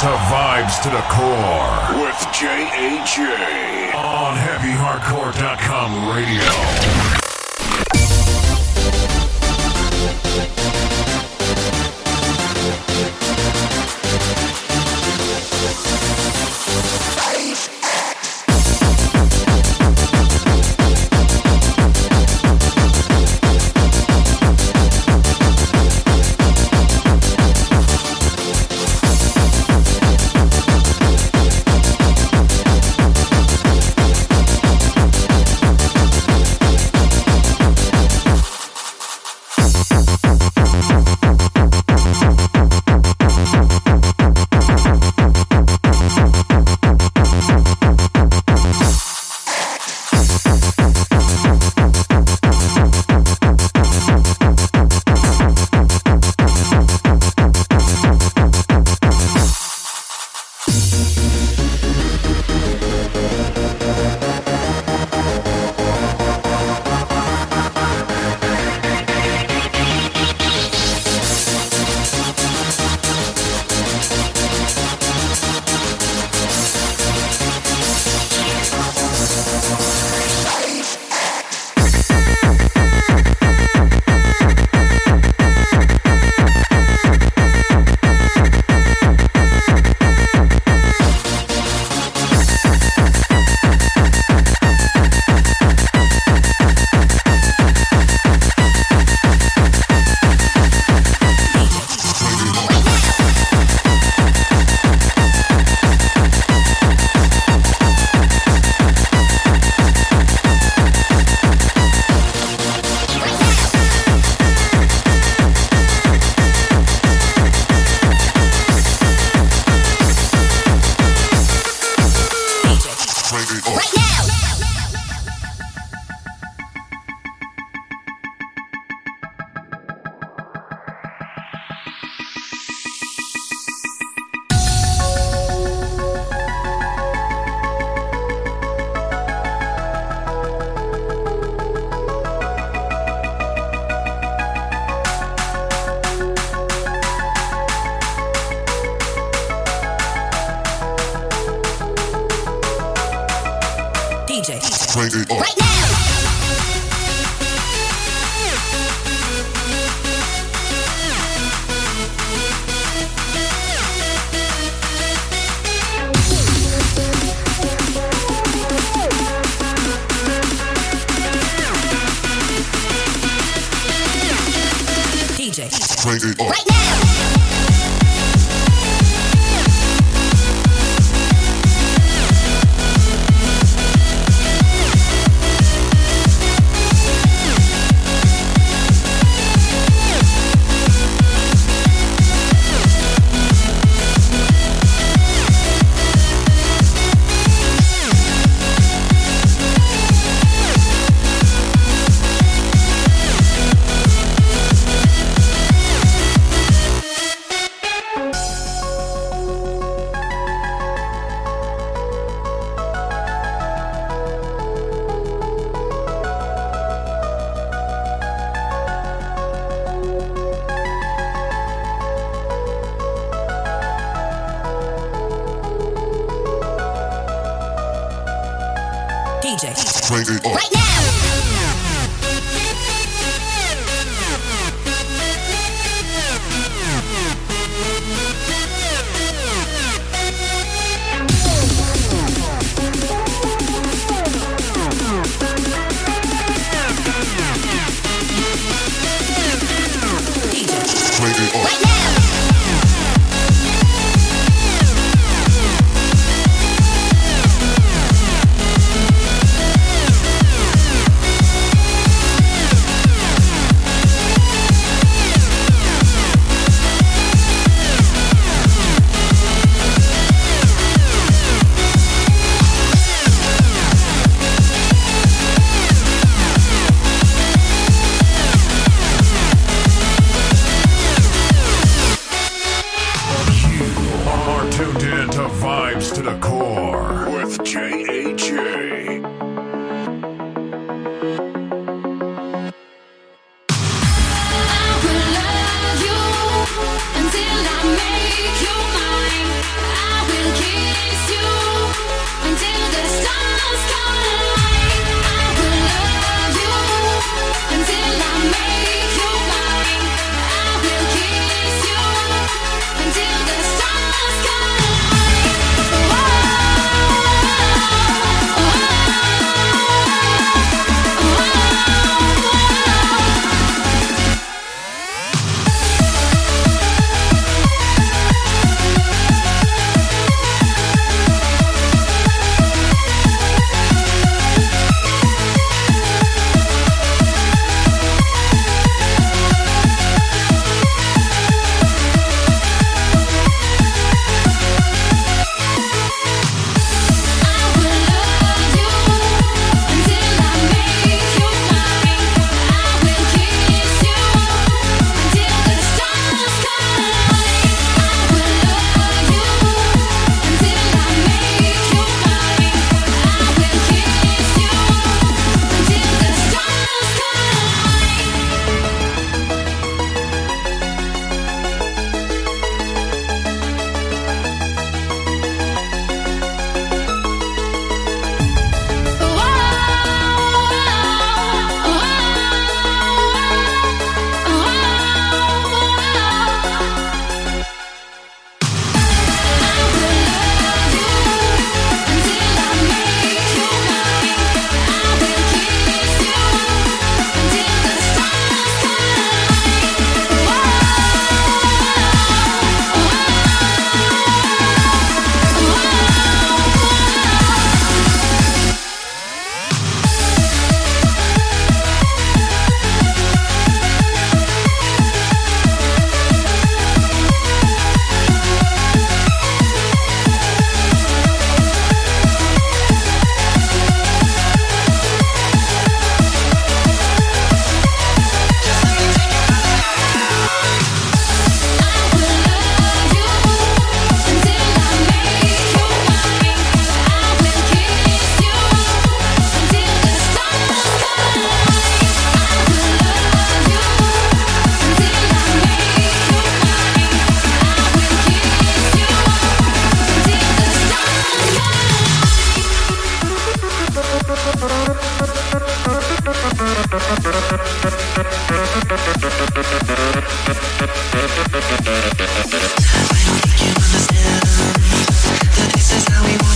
to Vibes to the Core with JAJ on HeavyHardcore.com radio. DJ. Right now. I don't think you understand. That this is how we want.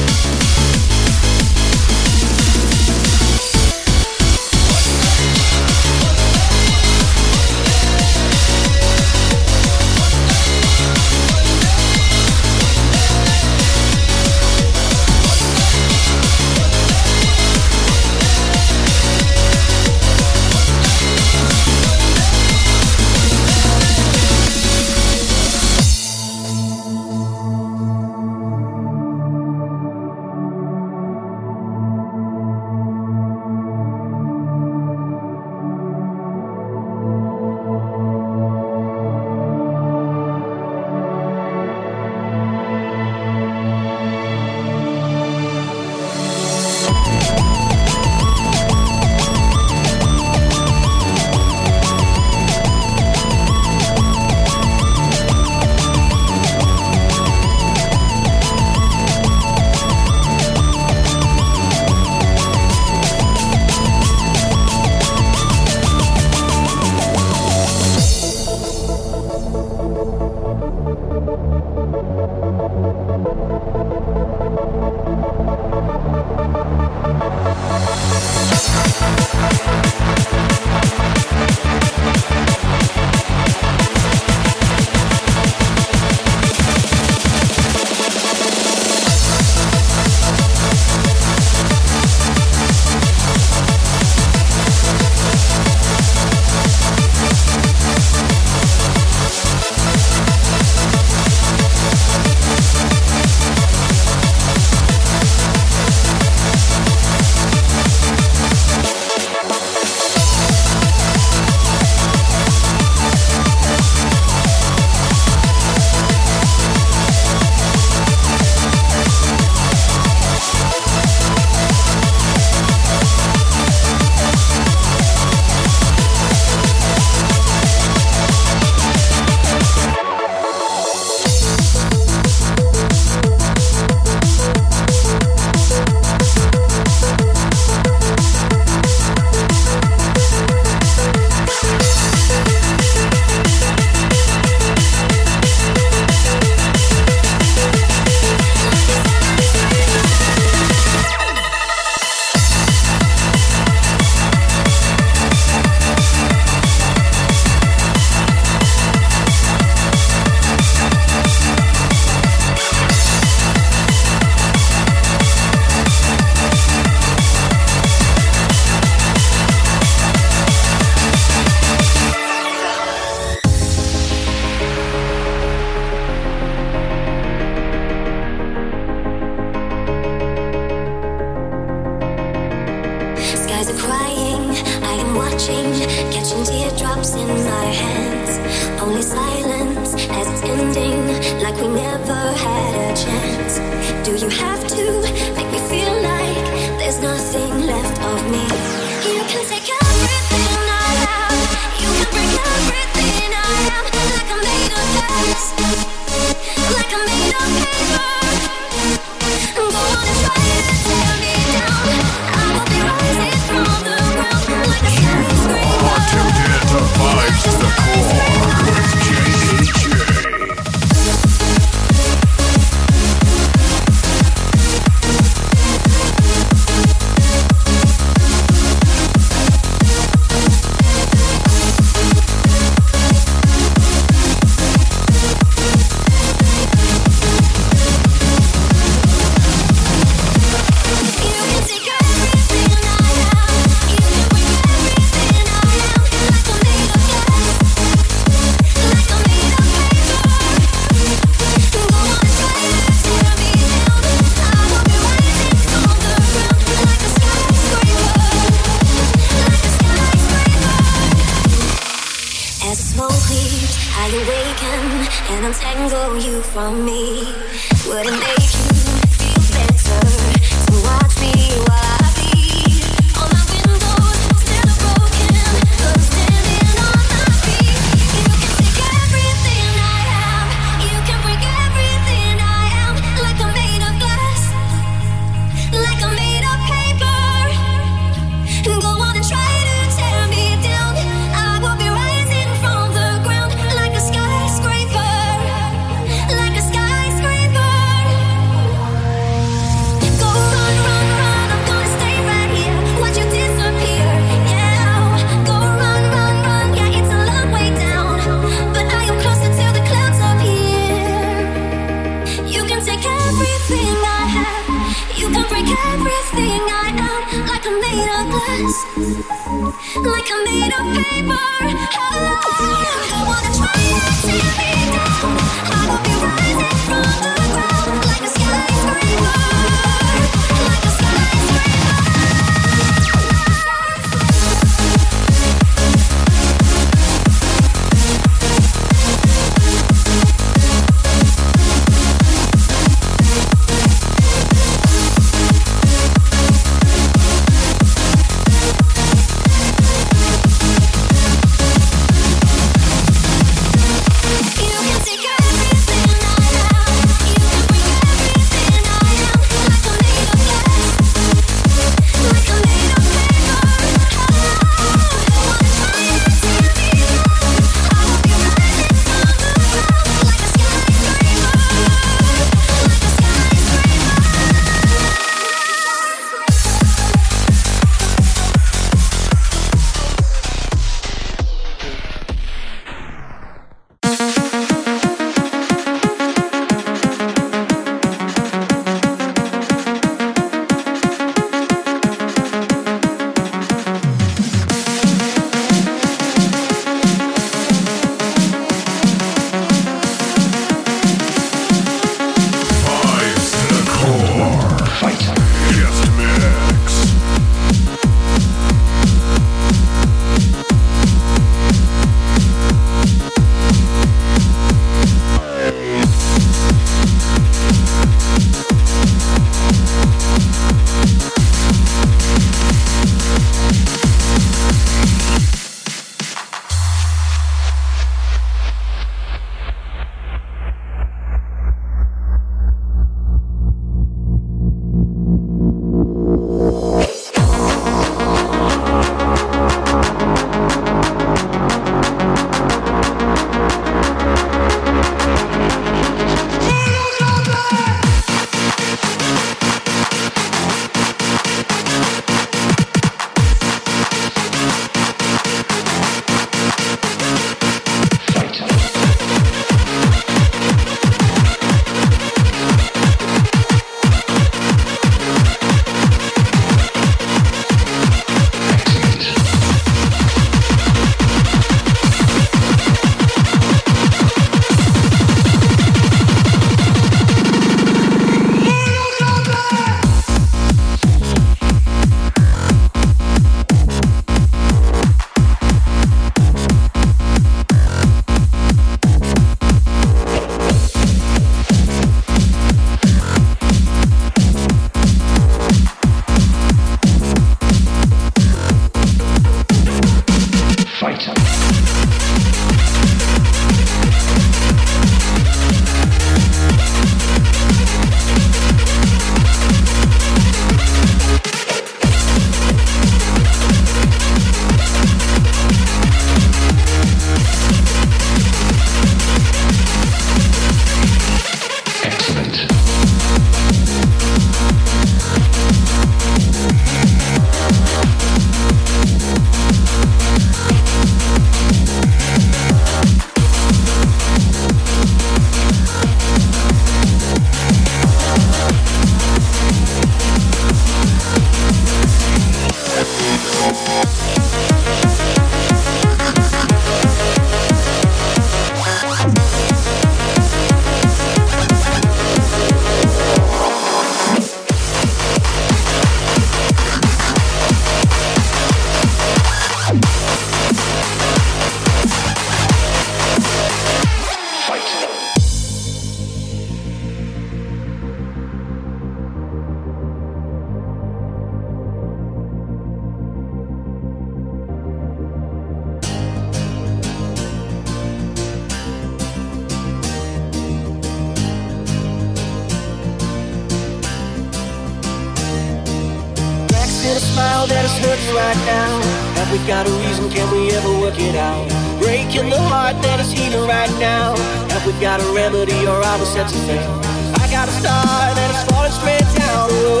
We got a reason? Can we ever work it out? Breaking the heart that is healing right now. Have we got a remedy or are we set to fail? I got a star that is falling straight down. Whoa.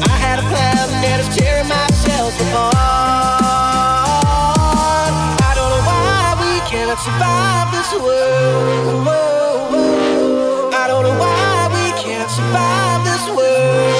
I had a plan that is tearing myself apart. I don't know why we cannot survive this world. I don't know why we can't survive this world.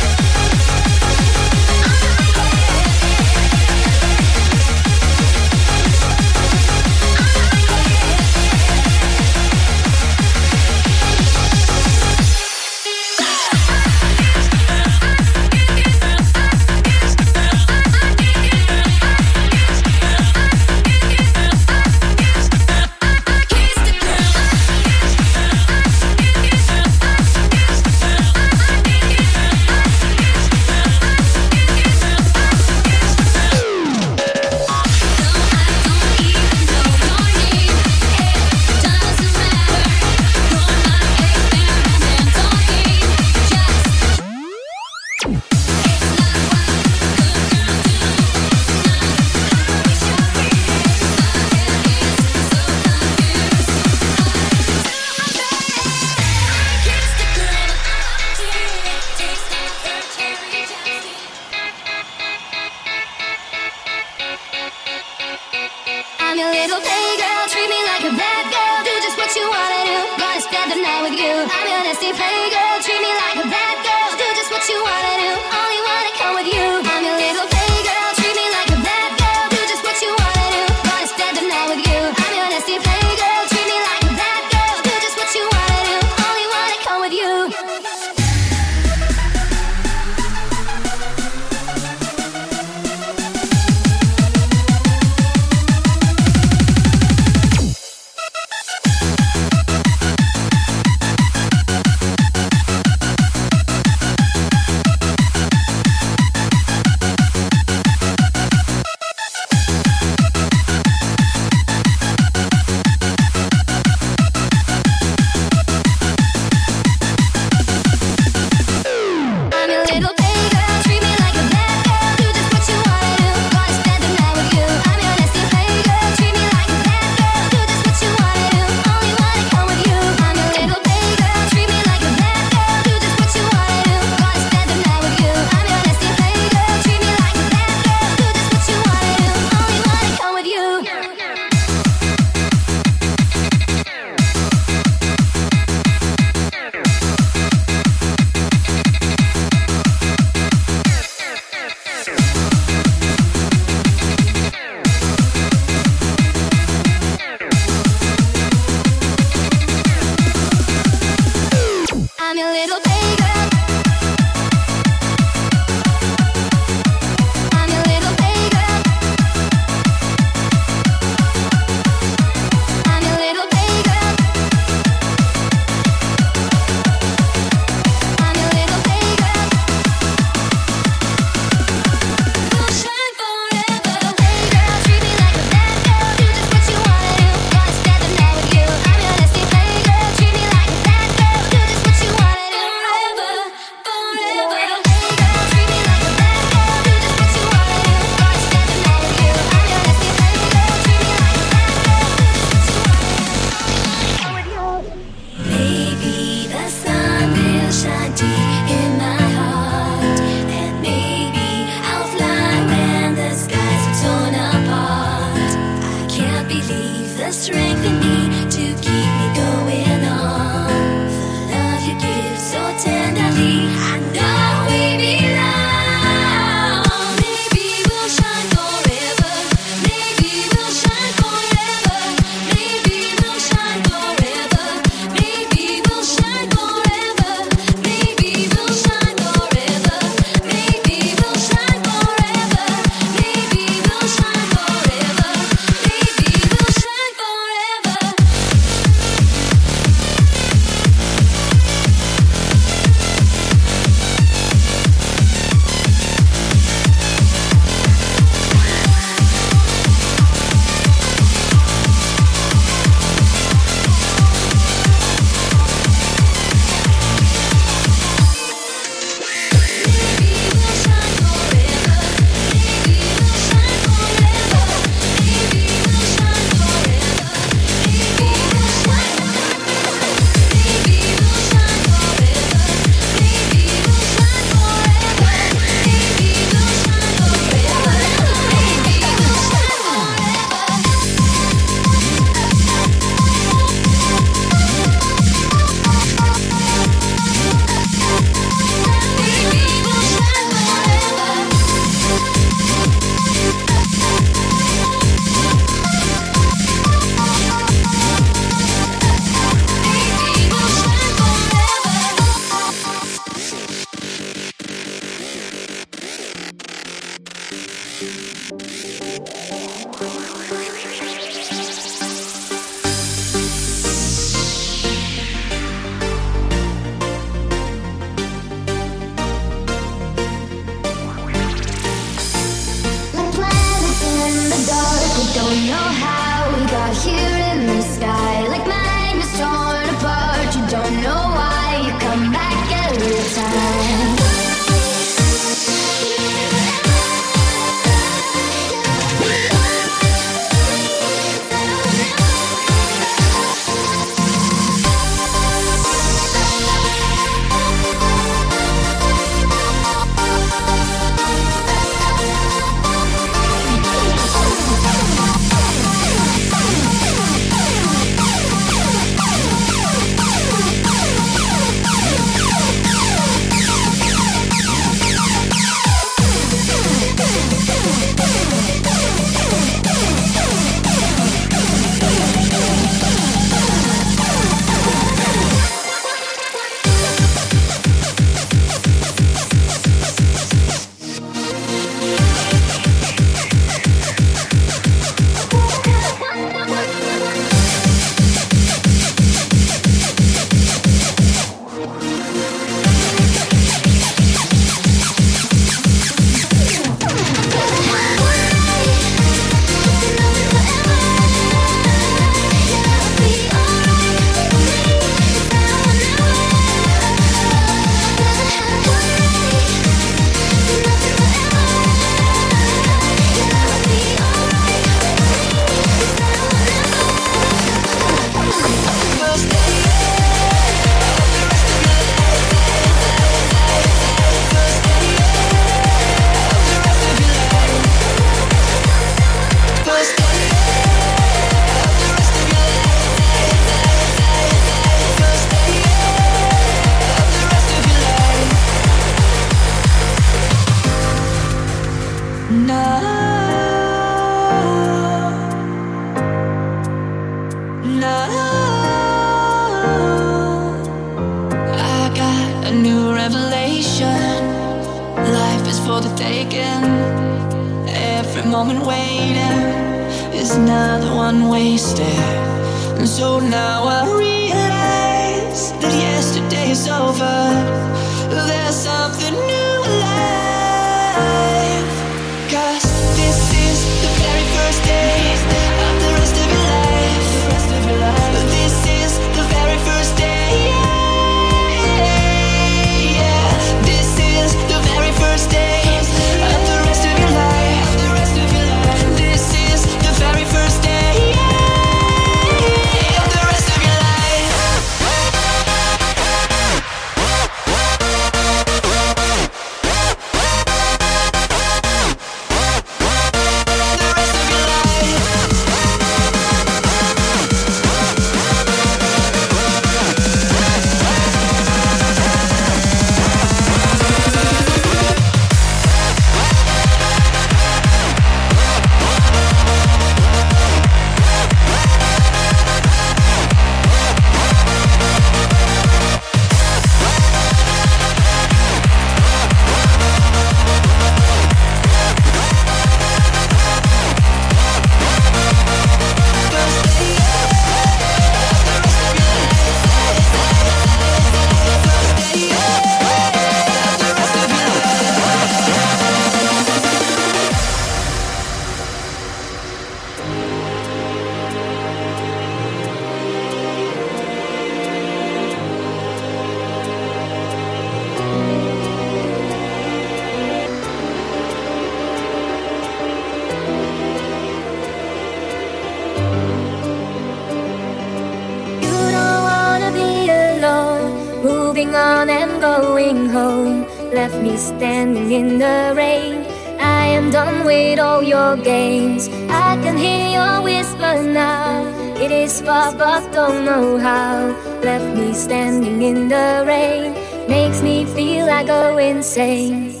me standing in the rain makes me feel I go insane.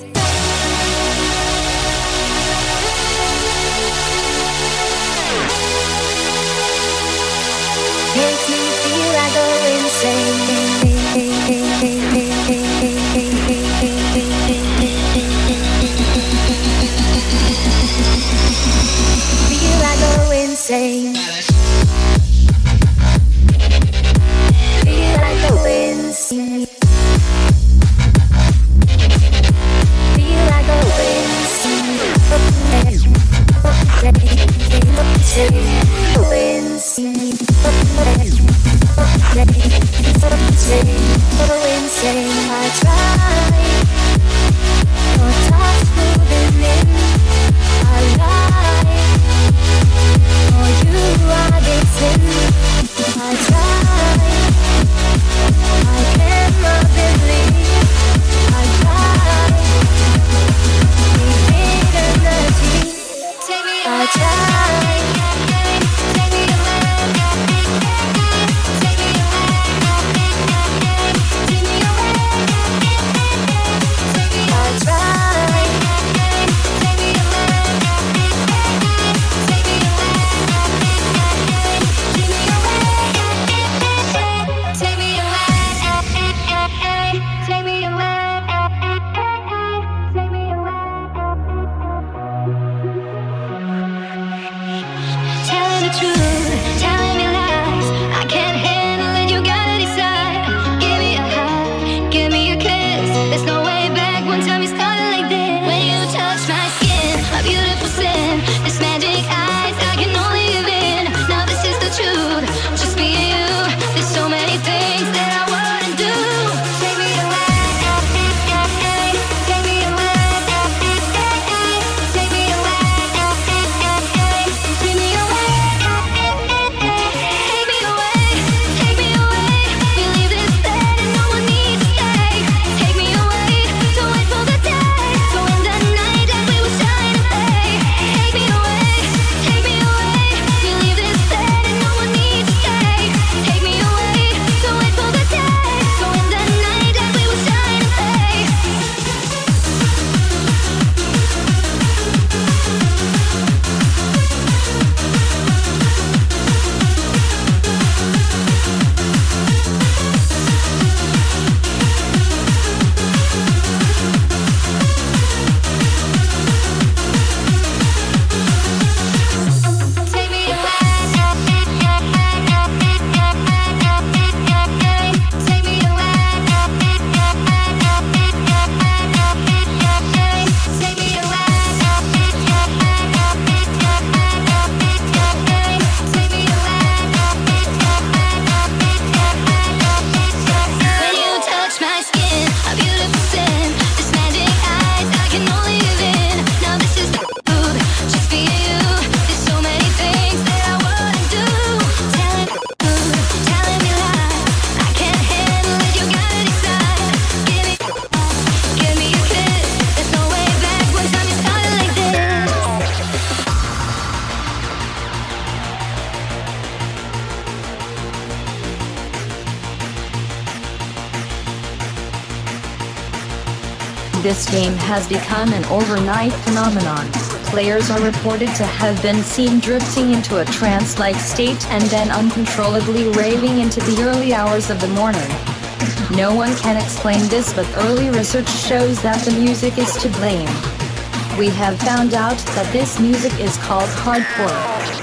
I try. I cannot believe I try. Game has become an overnight phenomenon. Players are reported to have been seen drifting into a trance-like state and then uncontrollably raving into the early hours of the morning. No one can explain this but early research shows that the music is to blame. We have found out that this music is called hardcore.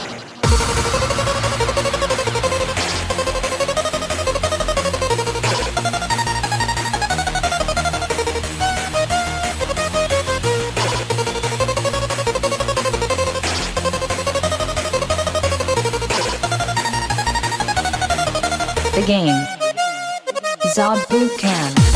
Game. Zob Boot Camp.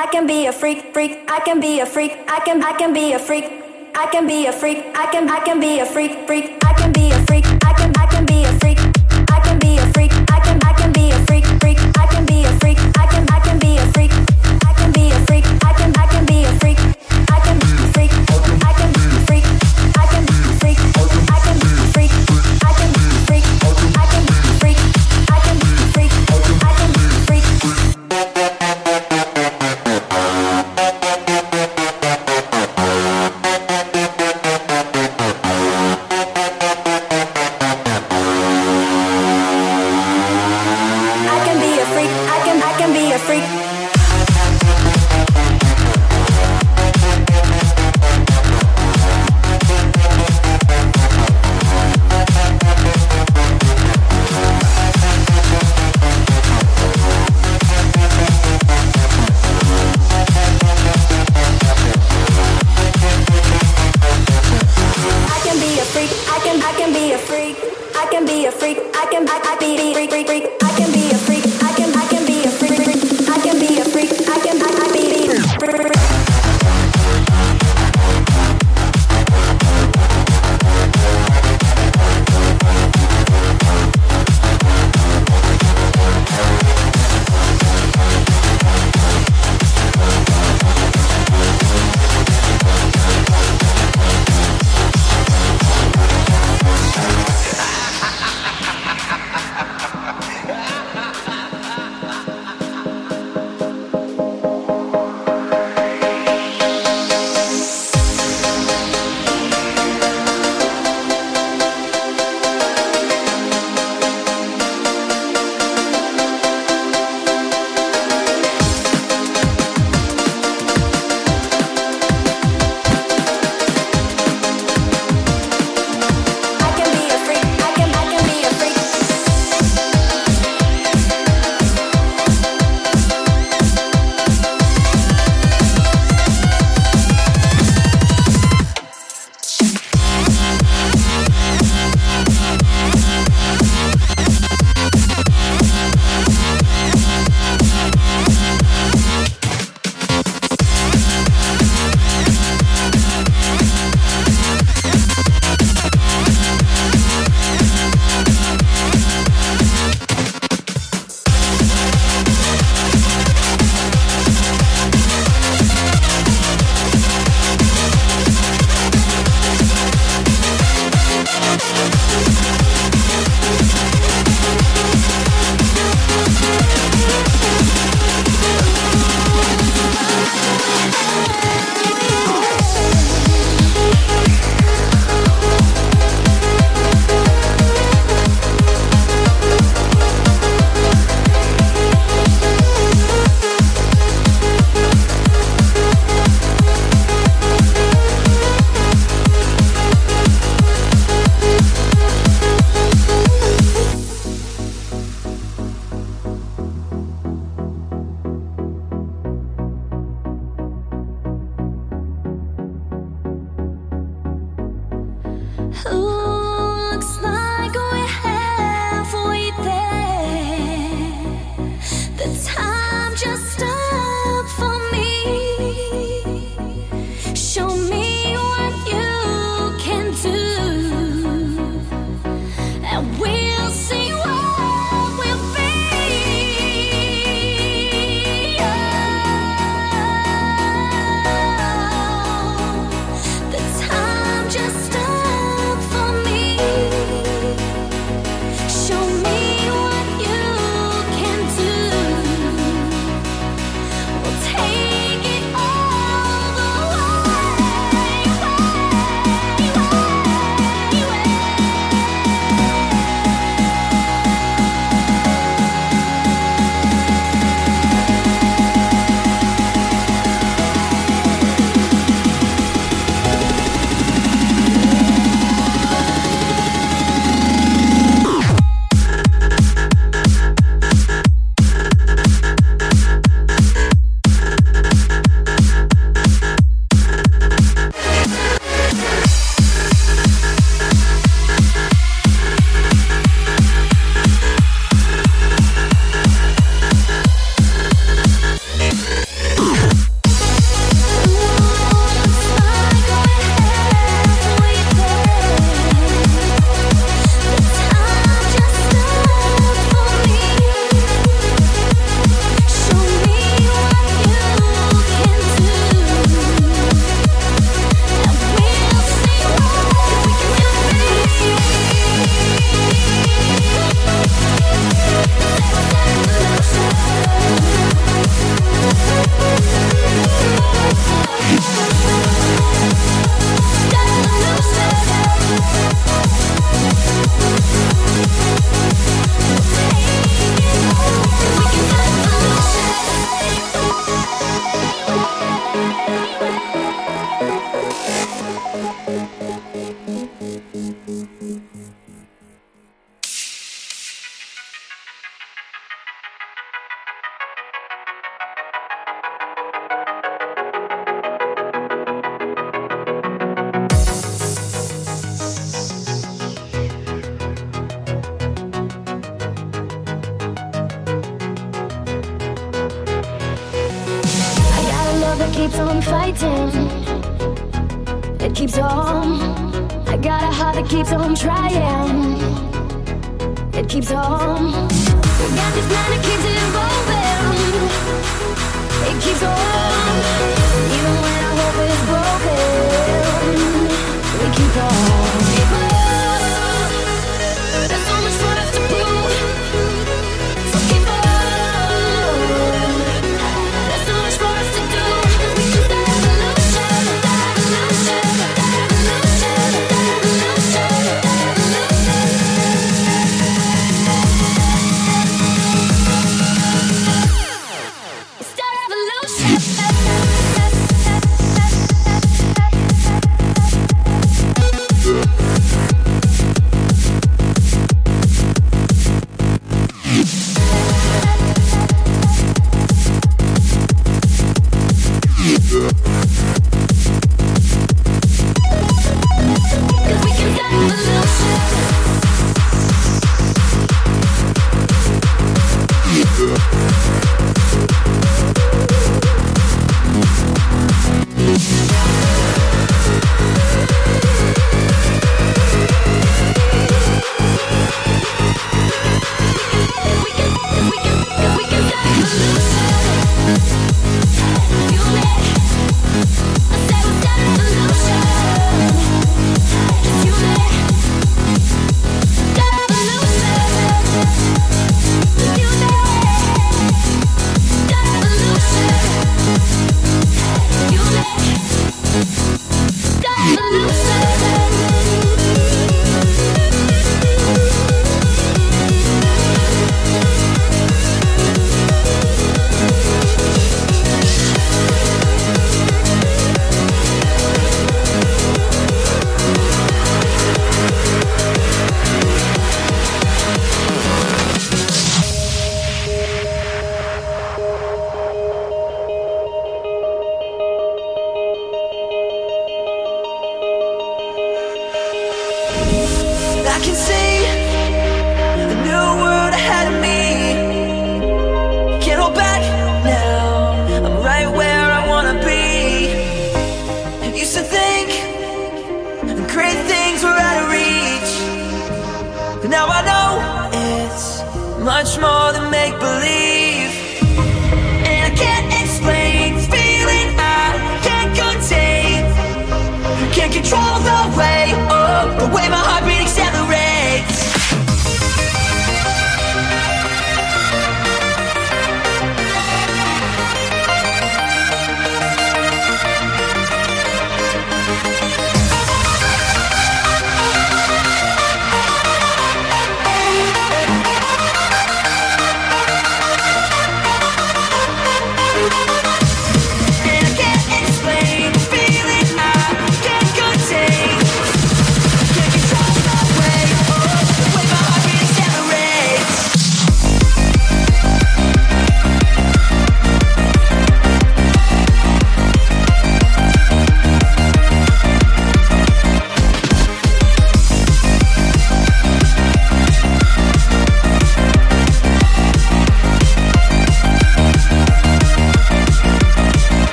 I can be a freak, freak, I can be a freak, I can I can be a freak. I can be a freak. I can I can be a freak freak